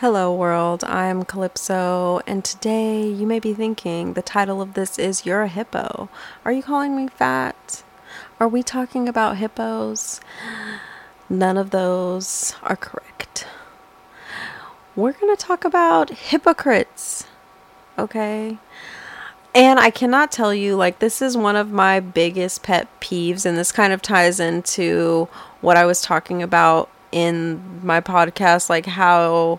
Hello, world. I'm Calypso, and today you may be thinking the title of this is You're a Hippo. Are you calling me fat? Are we talking about hippos? None of those are correct. We're going to talk about hypocrites, okay? And I cannot tell you, like, this is one of my biggest pet peeves, and this kind of ties into what I was talking about in my podcast, like how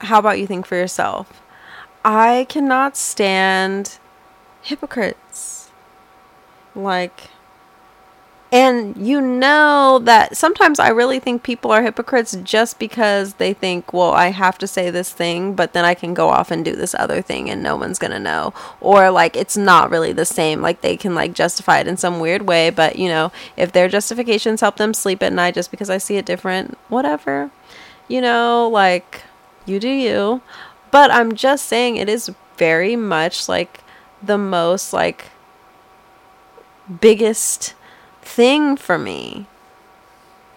how about you think for yourself? I cannot stand hypocrites. Like, and you know that sometimes I really think people are hypocrites just because they think, well, I have to say this thing, but then I can go off and do this other thing and no one's going to know. Or like it's not really the same. Like they can like justify it in some weird way, but you know, if their justifications help them sleep at night just because I see it different, whatever. You know, like you do you. But I'm just saying it is very much like the most like biggest thing for me.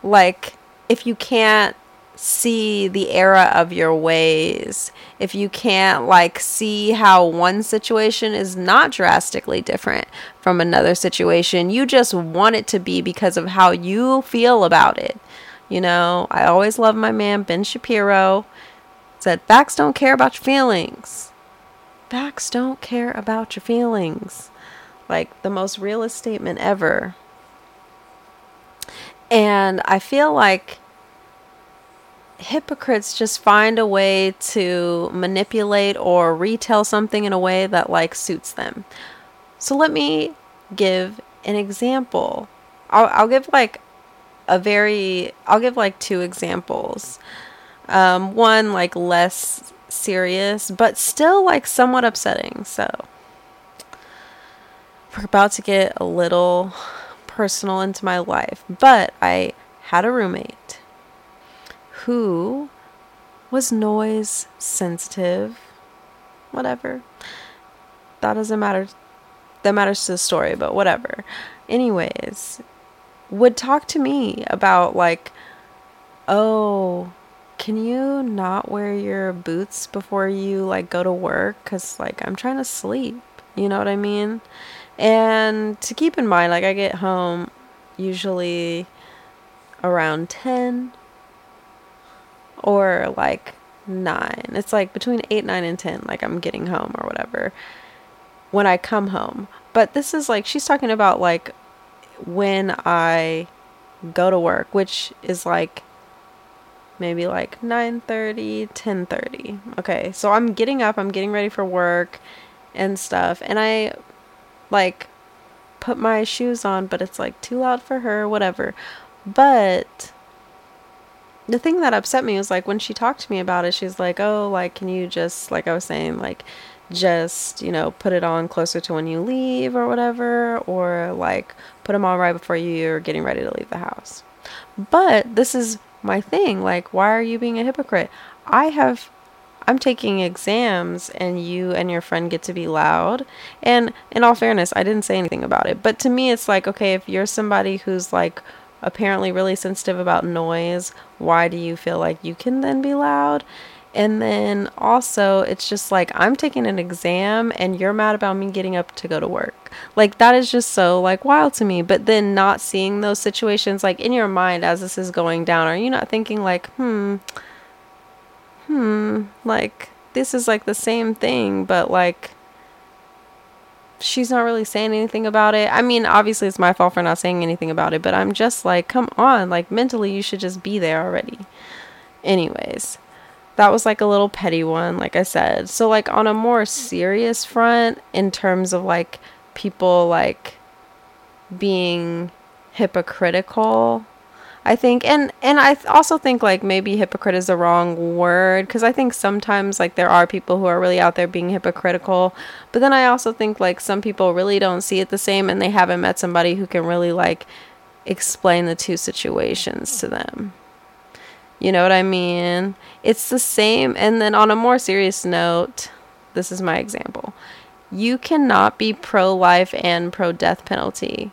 Like if you can't see the era of your ways, if you can't like see how one situation is not drastically different from another situation, you just want it to be because of how you feel about it. You know, I always love my man Ben Shapiro said, Facts don't care about your feelings. Facts don't care about your feelings. Like the most realist statement ever. And I feel like hypocrites just find a way to manipulate or retell something in a way that like suits them. So let me give an example. I'll, I'll give like a very, I'll give like two examples. Um, one like less serious, but still like somewhat upsetting. So we're about to get a little personal into my life, but I had a roommate who was noise sensitive. Whatever. That doesn't matter. That matters to the story, but whatever. Anyways, would talk to me about like, oh, can you not wear your boots before you like go to work cuz like I'm trying to sleep. You know what I mean? And to keep in mind like I get home usually around 10 or like 9. It's like between 8, 9 and 10 like I'm getting home or whatever when I come home. But this is like she's talking about like when I go to work, which is like maybe like 9:30, 10:30. Okay. So I'm getting up, I'm getting ready for work and stuff, and I like put my shoes on, but it's like too loud for her, whatever. But the thing that upset me was like when she talked to me about it, she's like, "Oh, like can you just like I was saying like just, you know, put it on closer to when you leave or whatever or like put them on right before you're getting ready to leave the house." But this is my thing. Like, why are you being a hypocrite? I have I'm taking exams and you and your friend get to be loud. And in all fairness, I didn't say anything about it. But to me, it's like, okay, if you're somebody who's like apparently really sensitive about noise, why do you feel like you can then be loud? And then also, it's just like I'm taking an exam and you're mad about me getting up to go to work. Like, that is just so like wild to me. But then not seeing those situations, like in your mind as this is going down, are you not thinking, like, hmm, hmm, like this is like the same thing, but like she's not really saying anything about it. I mean, obviously it's my fault for not saying anything about it, but I'm just like, come on, like mentally you should just be there already. Anyways, that was like a little petty one, like I said. So, like, on a more serious front, in terms of like people like being hypocritical, I think, and and I also think like maybe hypocrite is the wrong word because I think sometimes like there are people who are really out there being hypocritical, but then I also think like some people really don't see it the same and they haven't met somebody who can really like explain the two situations to them. You know what I mean? It's the same. And then on a more serious note, this is my example. You cannot be pro life and pro death penalty.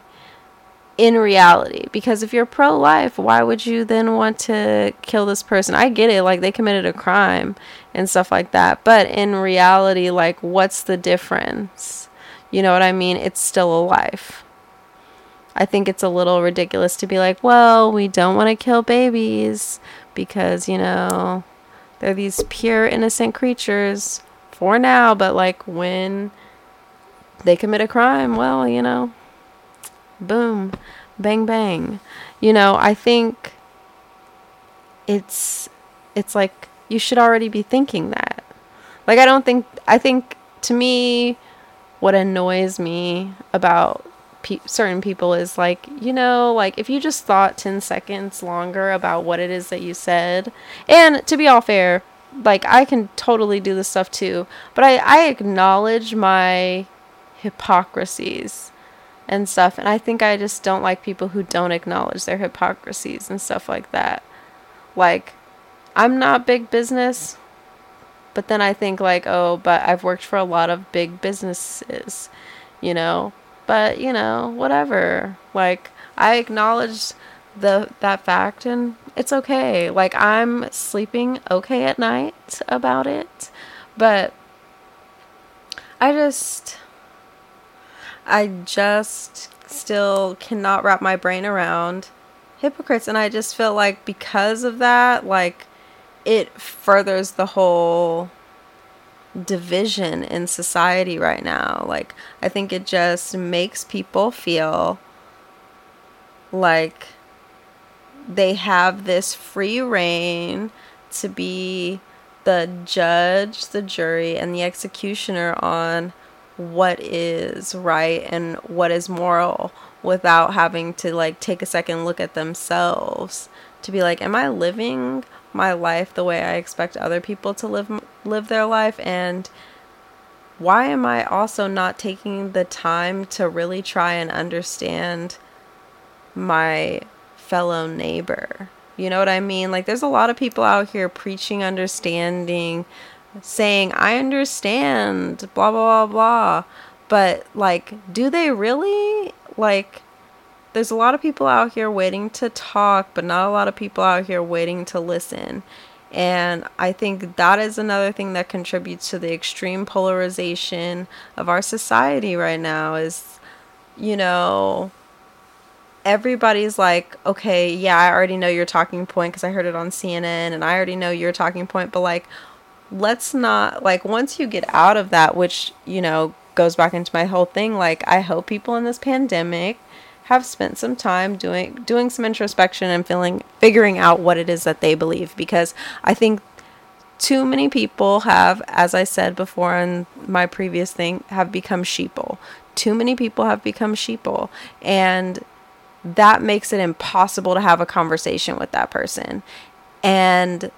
in reality because if you're pro life why would you then want to kill this person i get it like they committed a crime and stuff like that but in reality like what's the difference you know what i mean it's still a life i think it's a little ridiculous to be like well we don't want to kill babies because you know they're these pure innocent creatures for now but like when they commit a crime well you know boom, bang bang. You know, I think it's it's like you should already be thinking that. Like I don't think I think to me what annoys me about pe- certain people is like, you know, like if you just thought 10 seconds longer about what it is that you said. And to be all fair, like I can totally do this stuff too, but I I acknowledge my hypocrisies and stuff. And I think I just don't like people who don't acknowledge their hypocrisies and stuff like that. Like, I'm not big business, but then I think, like, oh, but I've worked for a lot of big businesses, you know? But, you know, whatever. Like, I acknowledge the that fact and it's okay. Like I'm sleeping okay at night about it. But I just I just still cannot wrap my brain around hypocrites and I just feel like because of that like it furthers the whole division in society right now. Like I think it just makes people feel like they have this free rein to be the judge, the jury, and the executioner on what is right and what is moral without having to like take a second look at themselves to be like am i living my life the way i expect other people to live live their life and why am i also not taking the time to really try and understand my fellow neighbor you know what i mean like there's a lot of people out here preaching understanding saying, I understand, blah, blah, blah, blah. But, like, do they really? Like, there's a lot of people out here waiting to talk, but not a lot of people out here waiting to listen. And I think that is another thing that contributes to the extreme polarization of our society right now is, you know, everybody's like, okay, yeah, I already know your talking point because I heard it on CNN and I already know your talking point, but like, let's not like once you get out of that which you know goes back into my whole thing like i hope people in this pandemic have spent some time doing doing some introspection and feeling figuring out what it is that they believe because i think too many people have as i said before in my previous thing have become sheeple. Too many people have become sheeple and that makes it impossible to have a conversation with that person. And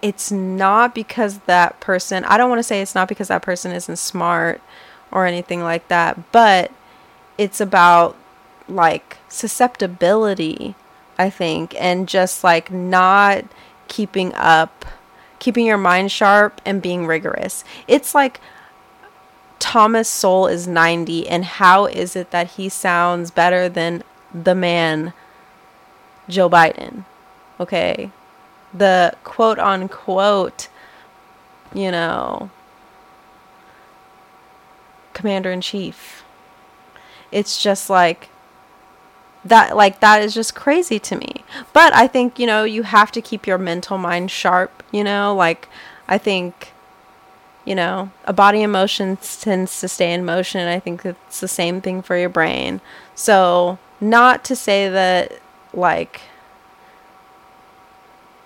it's not because that person, I don't want to say it's not because that person isn't smart or anything like that, but it's about like susceptibility, I think, and just like not keeping up, keeping your mind sharp and being rigorous. It's like Thomas Sowell is 90, and how is it that he sounds better than the man Joe Biden? Okay the quote unquote, you know, commander in chief. It's just like that like that is just crazy to me. But I think, you know, you have to keep your mental mind sharp, you know, like I think you know, a body in motion tends to stay in motion I think it's the same thing for your brain. So, not to say that like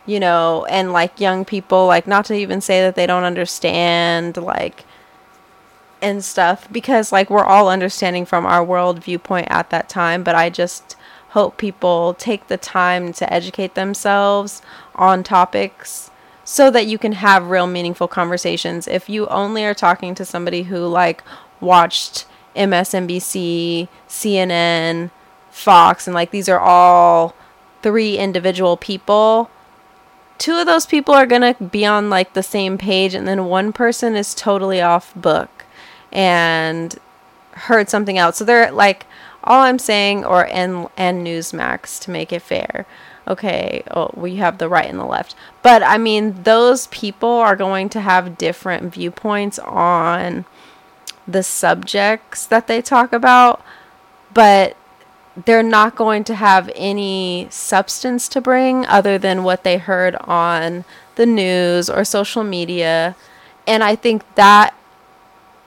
you know, and like young people, like not to even say that they don't understand, like, and stuff, because like we're all understanding from our world viewpoint at that time, but I just hope people take the time to educate themselves on topics so that you can have real meaningful conversations. If you only are talking to somebody who like watched MSNBC, CNN, Fox, and like these are all three individual people two of those people are going to be on like the same page and then one person is totally off book and heard something else. So they're like all I'm saying or and and Newsmax to make it fair. Okay, oh, we have the right and the left. But I mean, those people are going to have different viewpoints on the subjects that they talk about, but they're not going to have any substance to bring other than what they heard on the news or social media. And I think that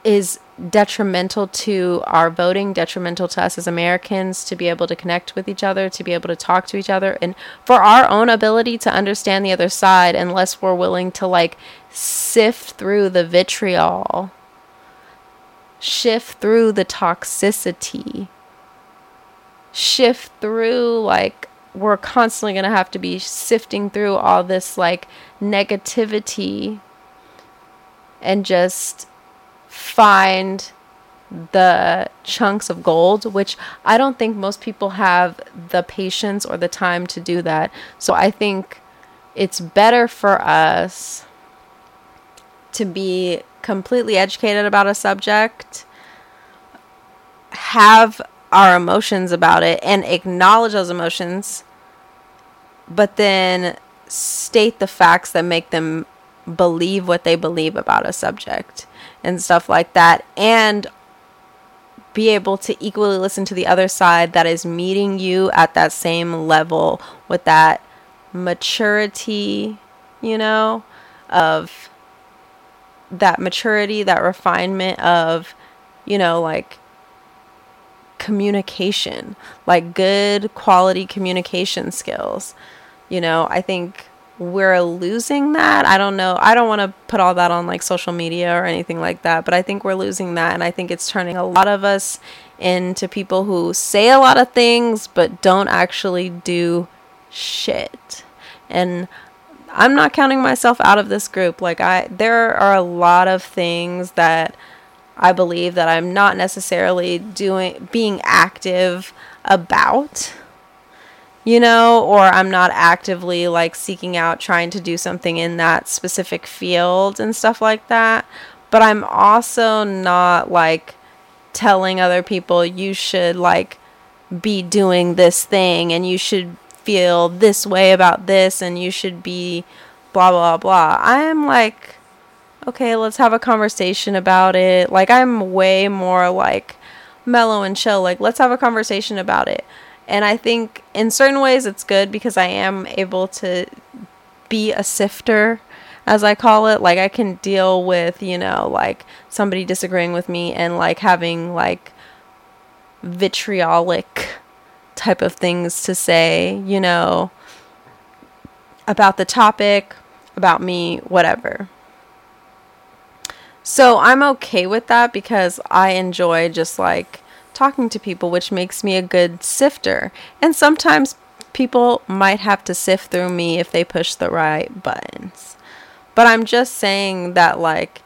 is detrimental to our voting, detrimental to us as Americans to be able to connect with each other, to be able to talk to each other, and for our own ability to understand the other side, unless we're willing to like sift through the vitriol, shift through the toxicity, shift through like we're constantly going to have to be sifting through all this like negativity and just find the chunks of gold, which I don't think most people have the patience or the time to do that. So I think it's better for us to be completely educated about a subject, have our emotions about it, and acknowledge those emotions, but then state the facts that make them believe what they believe about a subject and stuff like that and be able to equally listen to the other side that is meeting you at that same level with that maturity, you know, of that maturity, that refinement of, you know, like communication, like good quality communication skills. You know, I think we're losing that. I don't know. I don't want to put all that on like social media or anything like that, but I think we're losing that. And I think it's turning a lot of us into people who say a lot of things but don't actually do shit. And I'm not counting myself out of this group. Like I there are a lot of things that I believe that I'm not necessarily doing being active about you know, or I'm not actively like seeking out trying to do something in that specific field and stuff like that. But I'm also not like telling other people you should like be doing this thing and you should feel this way about this and you should be blah blah blah. I am like okay, let's have a conversation about it. Like I'm way more like mellow and chill. Like let's have a conversation about it. And I think in certain ways it's good because I am able to be a sifter, as I call it. Like I can deal with, you know, like somebody disagreeing with me and like having like vitriolic type of things to say, you know, about the topic, about me, whatever. So I'm okay with that because I enjoy just like talking to people, which makes me a good sifter. And sometimes people might have to sift through me if they push the right buttons. But I'm just saying that, like,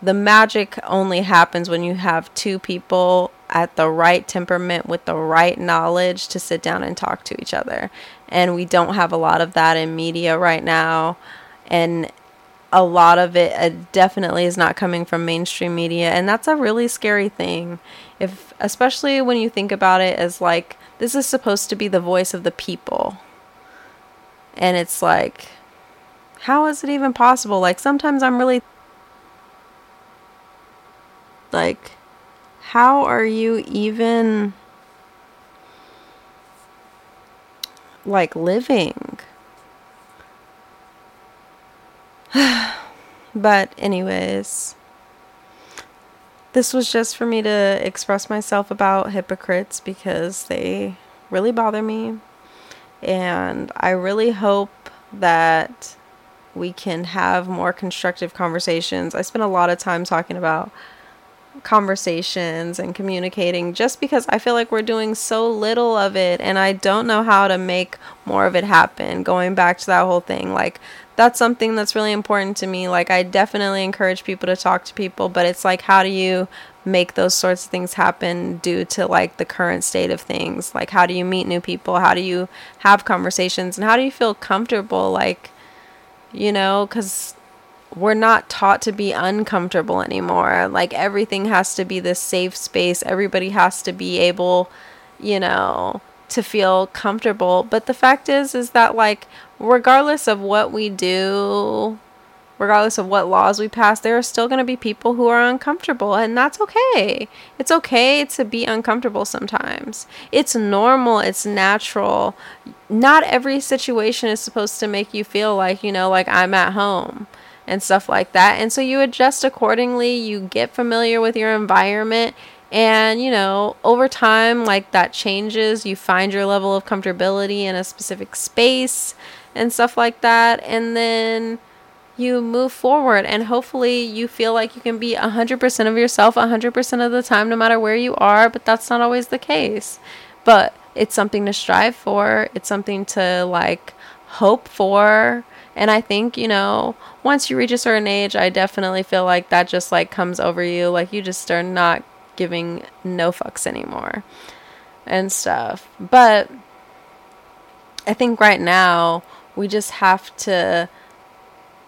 the magic only happens when you have two people at the right temperament with the right knowledge to sit down and talk to each other. And we don't have a lot of that in media right now. And a lot of it uh, definitely is not coming from mainstream media and that's a really scary thing. If especially when you think about it as like this is supposed to be the voice of the people. And it's like how is it even possible? Like sometimes i'm really like how are you even like living but, anyways, this was just for me to express myself about hypocrites because they really bother me. And I really hope that we can have more constructive conversations. I spent a lot of time talking about conversations and communicating just because I feel like we're doing so little of it and I don't know how to make more of it happen. Going back to that whole thing, like that's something that's really important to me. Like I definitely encourage people to talk to people, but it's like how do you make those sorts of things happen due to like the current state of things? Like how do you meet new people? How do you have conversations and how do you feel comfortable like you know cuz we're not taught to be uncomfortable anymore. Like everything has to be this safe space. Everybody has to be able, you know, to feel comfortable. But the fact is is that like regardless of what we do, regardless of what laws we pass, there are still going to be people who are uncomfortable, and that's okay. It's okay to be uncomfortable sometimes. It's normal, it's natural. Not every situation is supposed to make you feel like, you know, like I'm at home and stuff like that. And so you adjust accordingly, you get familiar with your environment. And, you know, over time, like that changes. You find your level of comfortability in a specific space and stuff like that. And then you move forward and hopefully you feel like you can be 100% of yourself 100% of the time no matter where you are but that's not always the case but it's something to strive for it's something to like hope for and i think you know once you reach a certain age i definitely feel like that just like comes over you like you just are not giving no fucks anymore and stuff but i think right now we just have to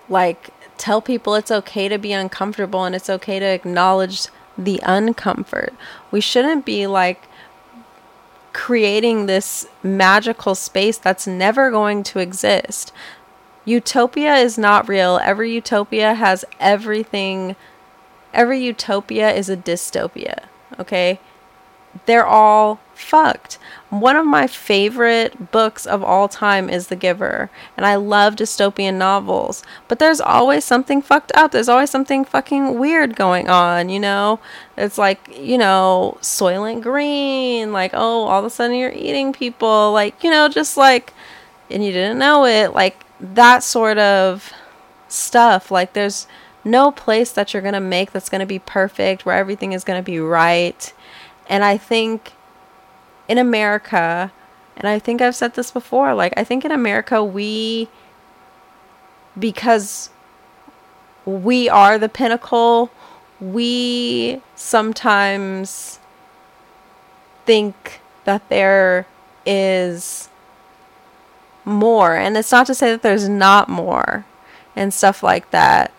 like, tell people it's okay to be uncomfortable and it's okay to acknowledge the uncomfort. We shouldn't be like creating this magical space that's never going to exist. Utopia is not real. Every utopia has everything. Every utopia is a dystopia. Okay? They're all fucked. One of my favorite books of all time is The Giver, and I love dystopian novels. But there's always something fucked up. There's always something fucking weird going on, you know? It's like, you know, Soylent Green, like, oh, all of a sudden you're eating people, like, you know, just like, and you didn't know it, like that sort of stuff. Like, there's no place that you're gonna make that's gonna be perfect, where everything is gonna be right. And I think in America, and I think I've said this before, like I think in America we because we are the pinnacle, we sometimes think that there is more. And it's not to say that there's not more and stuff like that.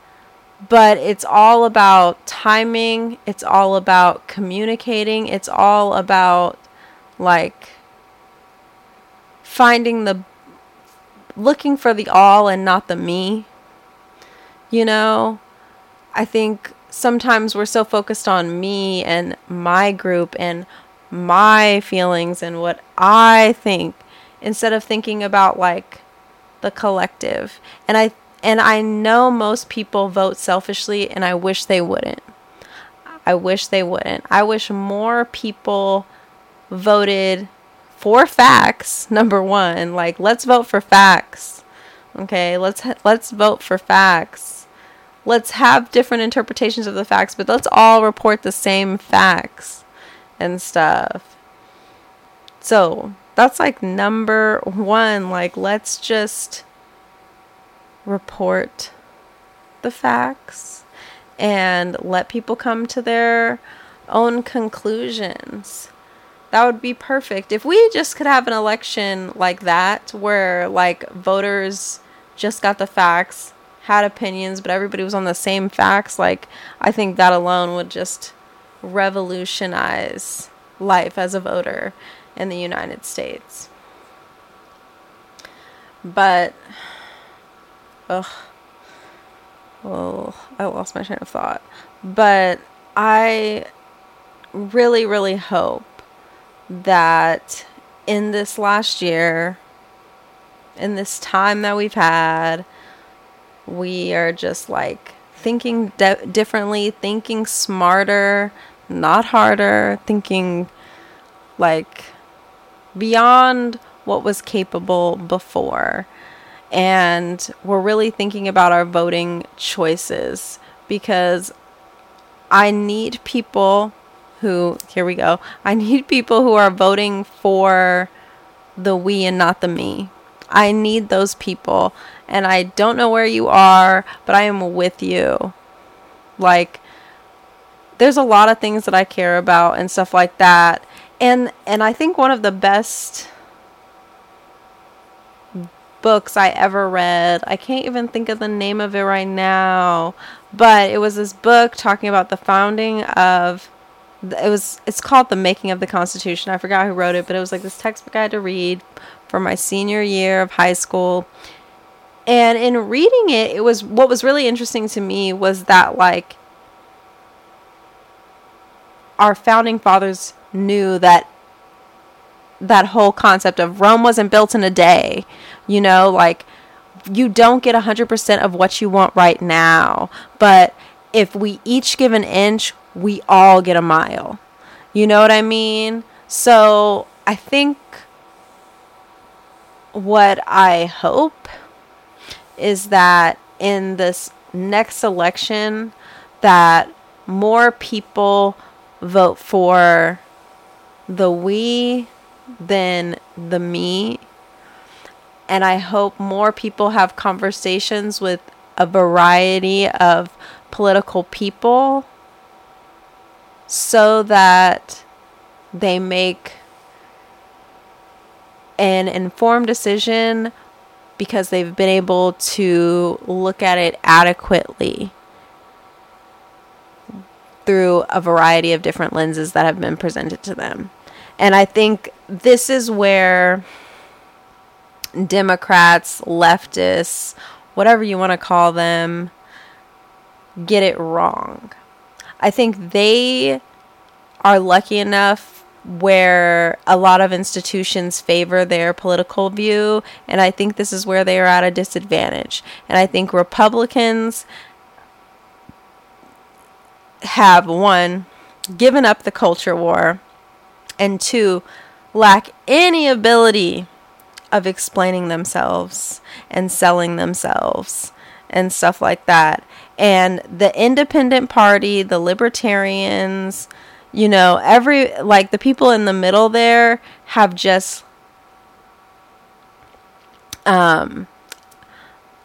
But it's all about timing, it's all about communicating, it's all about like finding the looking for the all and not the me. You know, I think sometimes we're so focused on me and my group and my feelings and what I think instead of thinking about like the collective. And I and I know most people vote selfishly and I wish they wouldn't. I wish they wouldn't. I wish more people voted for facts. Number one, like let's vote for facts. Okay, let's let's vote for facts. Let's have different interpretations of the facts, but let's all report the same facts and stuff. So that's like number one. Like, let's just report the facts and let people come to their own conclusions. That would be perfect. If we just could have an election like that, where like voters just got the facts, had opinions, but everybody was on the same facts, like I think that alone would just revolutionize life as a voter in the United States. But, ugh, well, I lost my train of thought. But I really, really hope that in this last year, in this time that we've had, we are just like thinking de- differently, thinking smarter, not harder, thinking like beyond what was capable before. And we're really thinking about our voting choices because I need people who, here we go, I need people who are voting for the we and not the me. I need those people. And I don't know where you are, but I am with you. Like, there's a lot of things that I care about and stuff like that. And and I think one of the best books I ever read. I can't even think of the name of it right now, but it was this book talking about the founding of it was it's called The Making of the Constitution. I forgot who wrote it, but it was like this textbook I had to read for my senior year of high school. And in reading it, it was what was really interesting to me was that like our founding fathers knew that that whole concept of Rome wasn't built in a day. You know, like you don't get 100% of what you want right now, but if we each give an inch, we all get a mile. You know what I mean? So, I think what I hope is that in this next election that more people vote for the we than the me. And I hope more people have conversations with a variety of political people so that they make an informed decision because they've been able to look at it adequately through a variety of different lenses that have been presented to them. And I think this is where Democrats, leftists, whatever you want to call them, get it wrong. I think they are lucky enough where a lot of institutions favor their political view, and I think this is where they are at a disadvantage. And I think Republicans have one given up the culture war and two, lack any ability of explaining themselves and selling themselves and stuff like that. And the independent party, the libertarians, you know, every like the people in the middle there have just um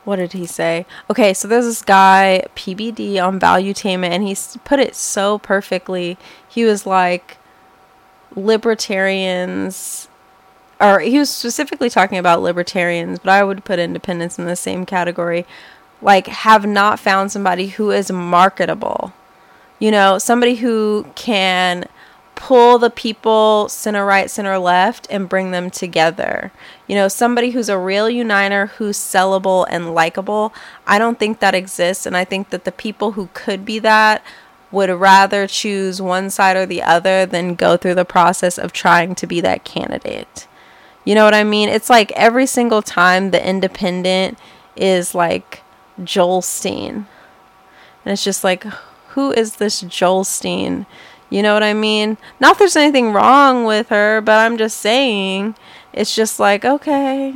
what did he say? Okay, so there's this guy PBD on Valuetainment and he put it so perfectly. He was like libertarians or he was specifically talking about libertarians, but I would put independents in the same category, like have not found somebody who is marketable. You know, somebody who can pull the people center right, center left and bring them together. You know, somebody who's a real uniter, who's sellable and likable. I don't think that exists. And I think that the people who could be that would rather choose one side or the other than go through the process of trying to be that candidate. You know what I mean? It's like every single time the independent is like Joel. And it's just like, who is this Joel? You know what I mean? Not there's anything wrong with her, but I'm just saying it's just like, okay.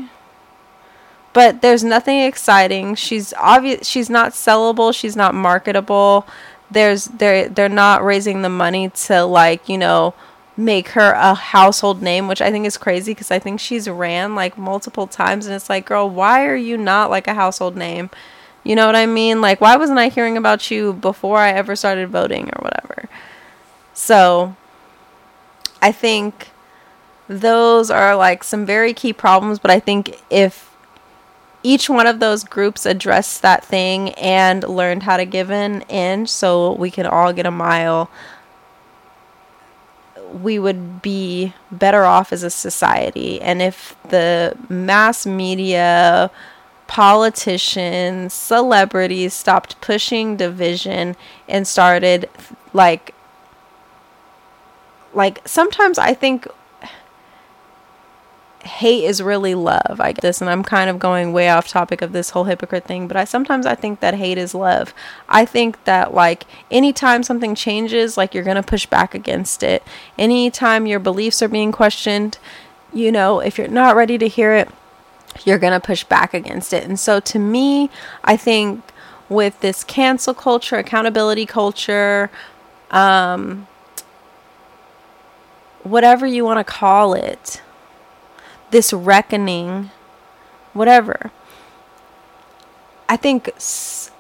But there's nothing exciting. She's obvious she's not sellable, she's not marketable there's they're they're not raising the money to like you know make her a household name which i think is crazy because i think she's ran like multiple times and it's like girl why are you not like a household name? You know what i mean? Like why wasn't i hearing about you before i ever started voting or whatever? So i think those are like some very key problems but i think if each one of those groups addressed that thing and learned how to give an inch so we can all get a mile, we would be better off as a society. And if the mass media, politicians, celebrities stopped pushing division and started like like sometimes I think hate is really love. I get this, and I'm kind of going way off topic of this whole hypocrite thing, but I sometimes I think that hate is love. I think that like anytime something changes, like you're gonna push back against it. Anytime your beliefs are being questioned, you know, if you're not ready to hear it, you're gonna push back against it. And so to me, I think with this cancel culture, accountability culture, um, whatever you want to call it this reckoning, whatever. I think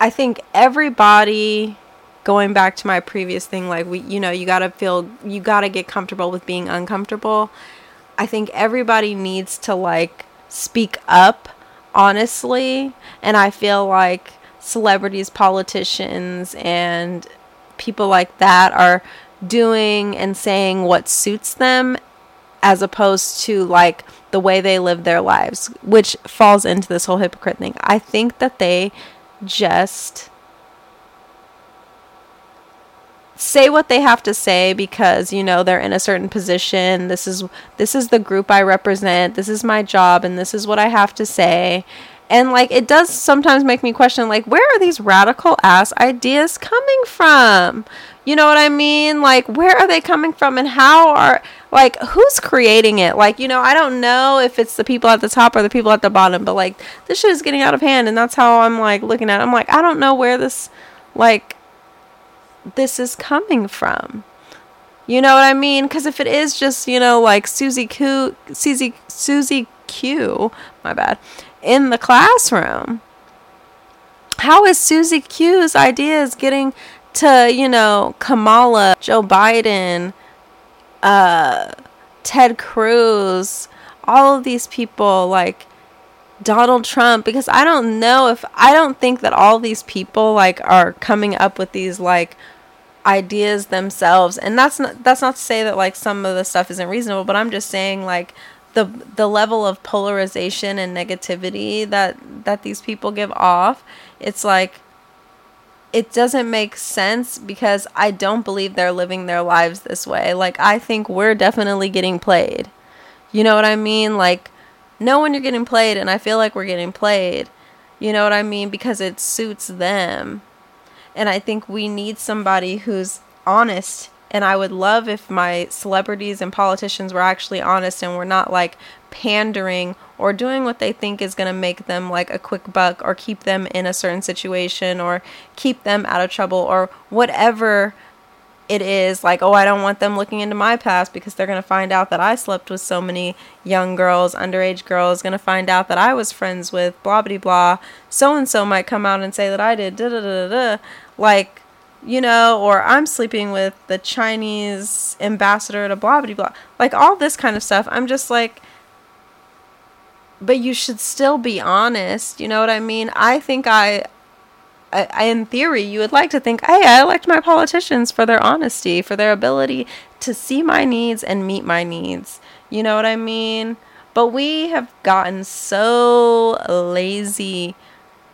I think everybody going back to my previous thing like we you know you got to feel you got to get comfortable with being uncomfortable. I think everybody needs to like speak up honestly, and I feel like celebrities, politicians, and people like that are doing and saying what suits them as opposed to like the way they live their lives, which falls into this whole hypocrite thing. I think that they just say what they have to say because you know they're in a certain position. This is this is the group I represent. This is my job and this is what I have to say. And like it does sometimes make me question like where are these radical ass ideas coming from? You know what I mean? Like, where are they coming from? And how are, like, who's creating it? Like, you know, I don't know if it's the people at the top or the people at the bottom, but like, this shit is getting out of hand. And that's how I'm like looking at it. I'm like, I don't know where this, like, this is coming from. You know what I mean? Because if it is just, you know, like Susie Q, Susie, Susie Q, my bad, in the classroom, how is Susie Q's ideas getting to, you know, Kamala, Joe Biden, uh, Ted Cruz, all of these people, like Donald Trump, because I don't know if, I don't think that all these people, like, are coming up with these, like, ideas themselves. And that's not that's not to say that like some of the stuff isn't reasonable but i'm just saying like the the level of polarization and negativity that that these people give off it's like it doesn't make sense because I don't believe they're living their lives this way. Like, I think we're definitely getting played. You know what I mean? Like, know when you're getting played, and I feel like we're getting played. You know what I mean? Because it suits them. And I think we need somebody who's honest. And I would love if my celebrities and politicians were actually honest and were not like pandering or doing what they think is going to make them like a quick buck or keep them in a certain situation or keep them out of trouble or whatever it is like oh i don't want them looking into my past because they're going to find out that i slept with so many young girls underage girls going to find out that i was friends with blah blah blah. So and so might come out and say that i did da da da da. Like you know or i'm sleeping with the chinese ambassador to blah blah blah. Like all this kind of stuff. I'm just like but you should still be honest. You know what I mean? I think I, I, in theory, you would like to think, hey, I elect my politicians for their honesty, for their ability to see my needs and meet my needs. You know what I mean? But we have gotten so lazy,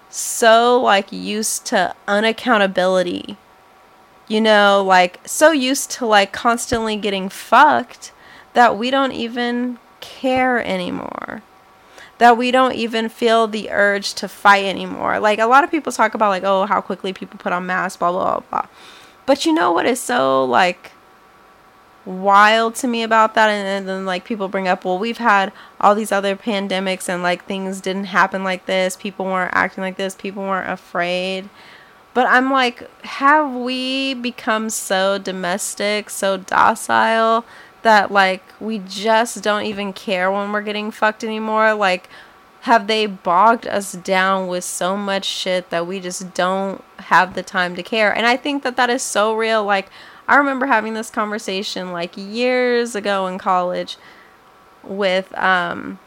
so like used to unaccountability. You know, like so used to like constantly getting fucked that we don't even care anymore that we don't even feel the urge to fight anymore. Like a lot of people talk about like, oh, how quickly people put on masks, blah blah blah. blah. But you know what is so like wild to me about that and, and then like people bring up well we've had all these other pandemics and like things didn't happen like this people weren't acting like this people weren't afraid but i'm like have we become so domestic so docile that like we just don't even care when we're getting fucked anymore. Like, have they bogged us down with so much shit that we just don't have the time to care? And I think that that is so real. Like, I remember having this conversation like years ago in college with um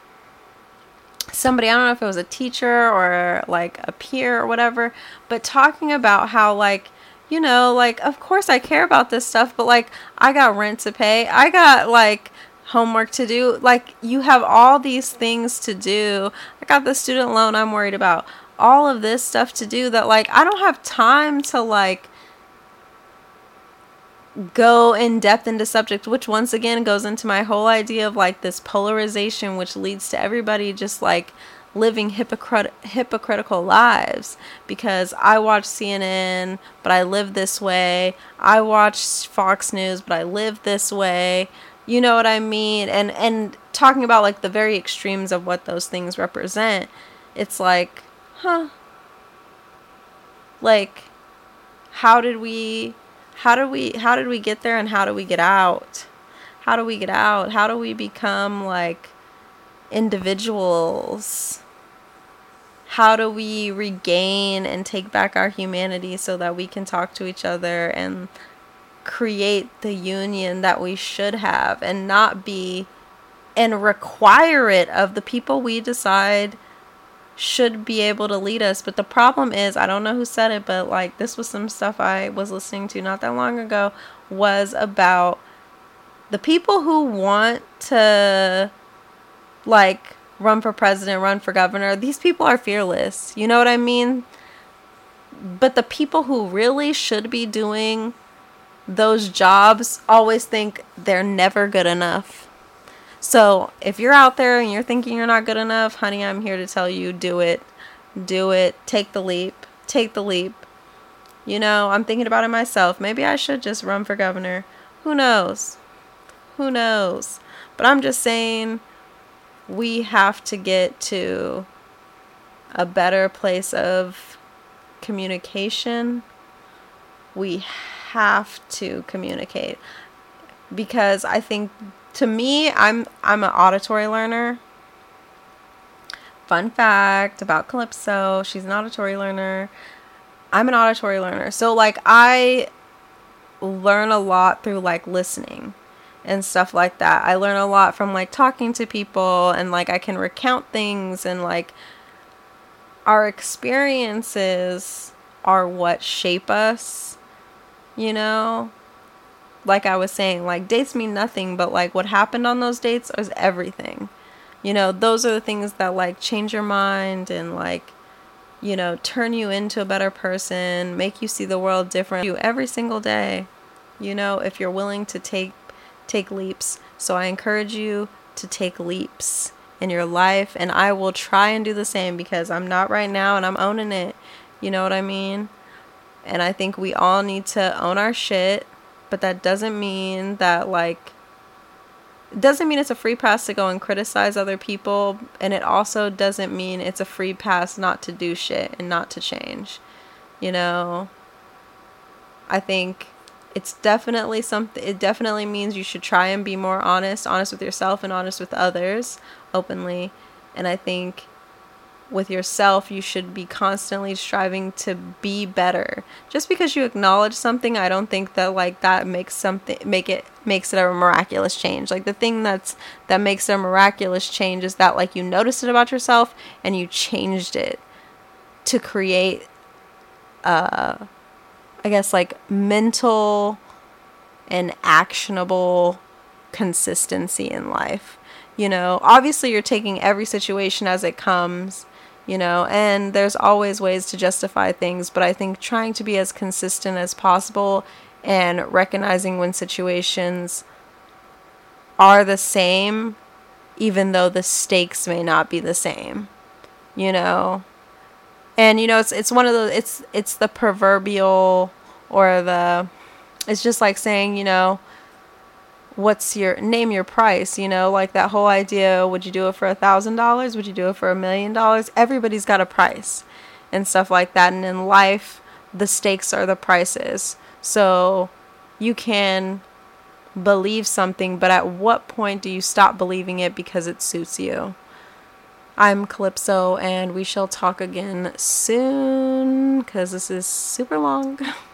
somebody, I don't know if it was a teacher or like a peer or whatever, but talking about how like you know, like, of course I care about this stuff, but like, I got rent to pay. I got like homework to do. Like, you have all these things to do. I got the student loan I'm worried about. All of this stuff to do that, like, I don't have time to like go in depth into subject, which once again goes into my whole idea of like this polarization, which leads to everybody just like living hypocrit- hypocritical lives because I watch CNN, but I live this way. I watch Fox News, but I live this way. You know what I mean? And and talking about like the very extremes of what those things represent, it's like, huh? Like how did we how did we how did we get there and how do we get out? How do we get out? How do we become like individuals how do we regain and take back our humanity so that we can talk to each other and create the union that we should have and not be and require it of the people we decide should be able to lead us. But the problem is, I don't know who said it, but like this was some stuff I was listening to not that long ago was about the people who want to like run for president, run for governor. These people are fearless. You know what I mean? But the people who really should be doing those jobs always think they're never good enough. So if you're out there and you're thinking you're not good enough, honey, I'm here to tell you do it. Do it. Take the leap. Take the leap. You know, I'm thinking about it myself. Maybe I should just run for governor. Who knows? Who knows? But I'm just saying we have to get to a better place of communication. We have to communicate because I think to me I'm I'm an auditory learner. Fun fact about Calypso, she's an auditory learner. I'm an auditory learner. So like I learn a lot through like listening and stuff like that. I learn a lot from like talking to people and like I can recount things and like our experiences are what shape us, you know? Like I was saying, like dates mean nothing, but like what happened on those dates is everything. You know, those are the things that like change your mind and like you know, turn you into a better person, make you see the world different you every single day. You know, if you're willing to take take leaps. So I encourage you to take leaps in your life and I will try and do the same because I'm not right now and I'm owning it. You know what I mean? And I think we all need to own our shit, but that doesn't mean that like it doesn't mean it's a free pass to go and criticize other people and it also doesn't mean it's a free pass not to do shit and not to change. You know? I think it's definitely something it definitely means you should try and be more honest honest with yourself and honest with others openly. And i think with yourself you should be constantly striving to be better. Just because you acknowledge something i don't think that like that makes something make it makes it a miraculous change. Like the thing that's that makes a miraculous change is that like you noticed it about yourself and you changed it to create uh I guess, like mental and actionable consistency in life. You know, obviously, you're taking every situation as it comes, you know, and there's always ways to justify things, but I think trying to be as consistent as possible and recognizing when situations are the same, even though the stakes may not be the same, you know, and you know it's it's one of the it's it's the proverbial or the it's just like saying you know what's your name your price you know like that whole idea would you do it for a thousand dollars? Would you do it for a million dollars? Everybody's got a price and stuff like that. And in life the stakes are the prices. So you can believe something but at what point do you stop believing it because it suits you? I'm Calypso, and we shall talk again soon because this is super long.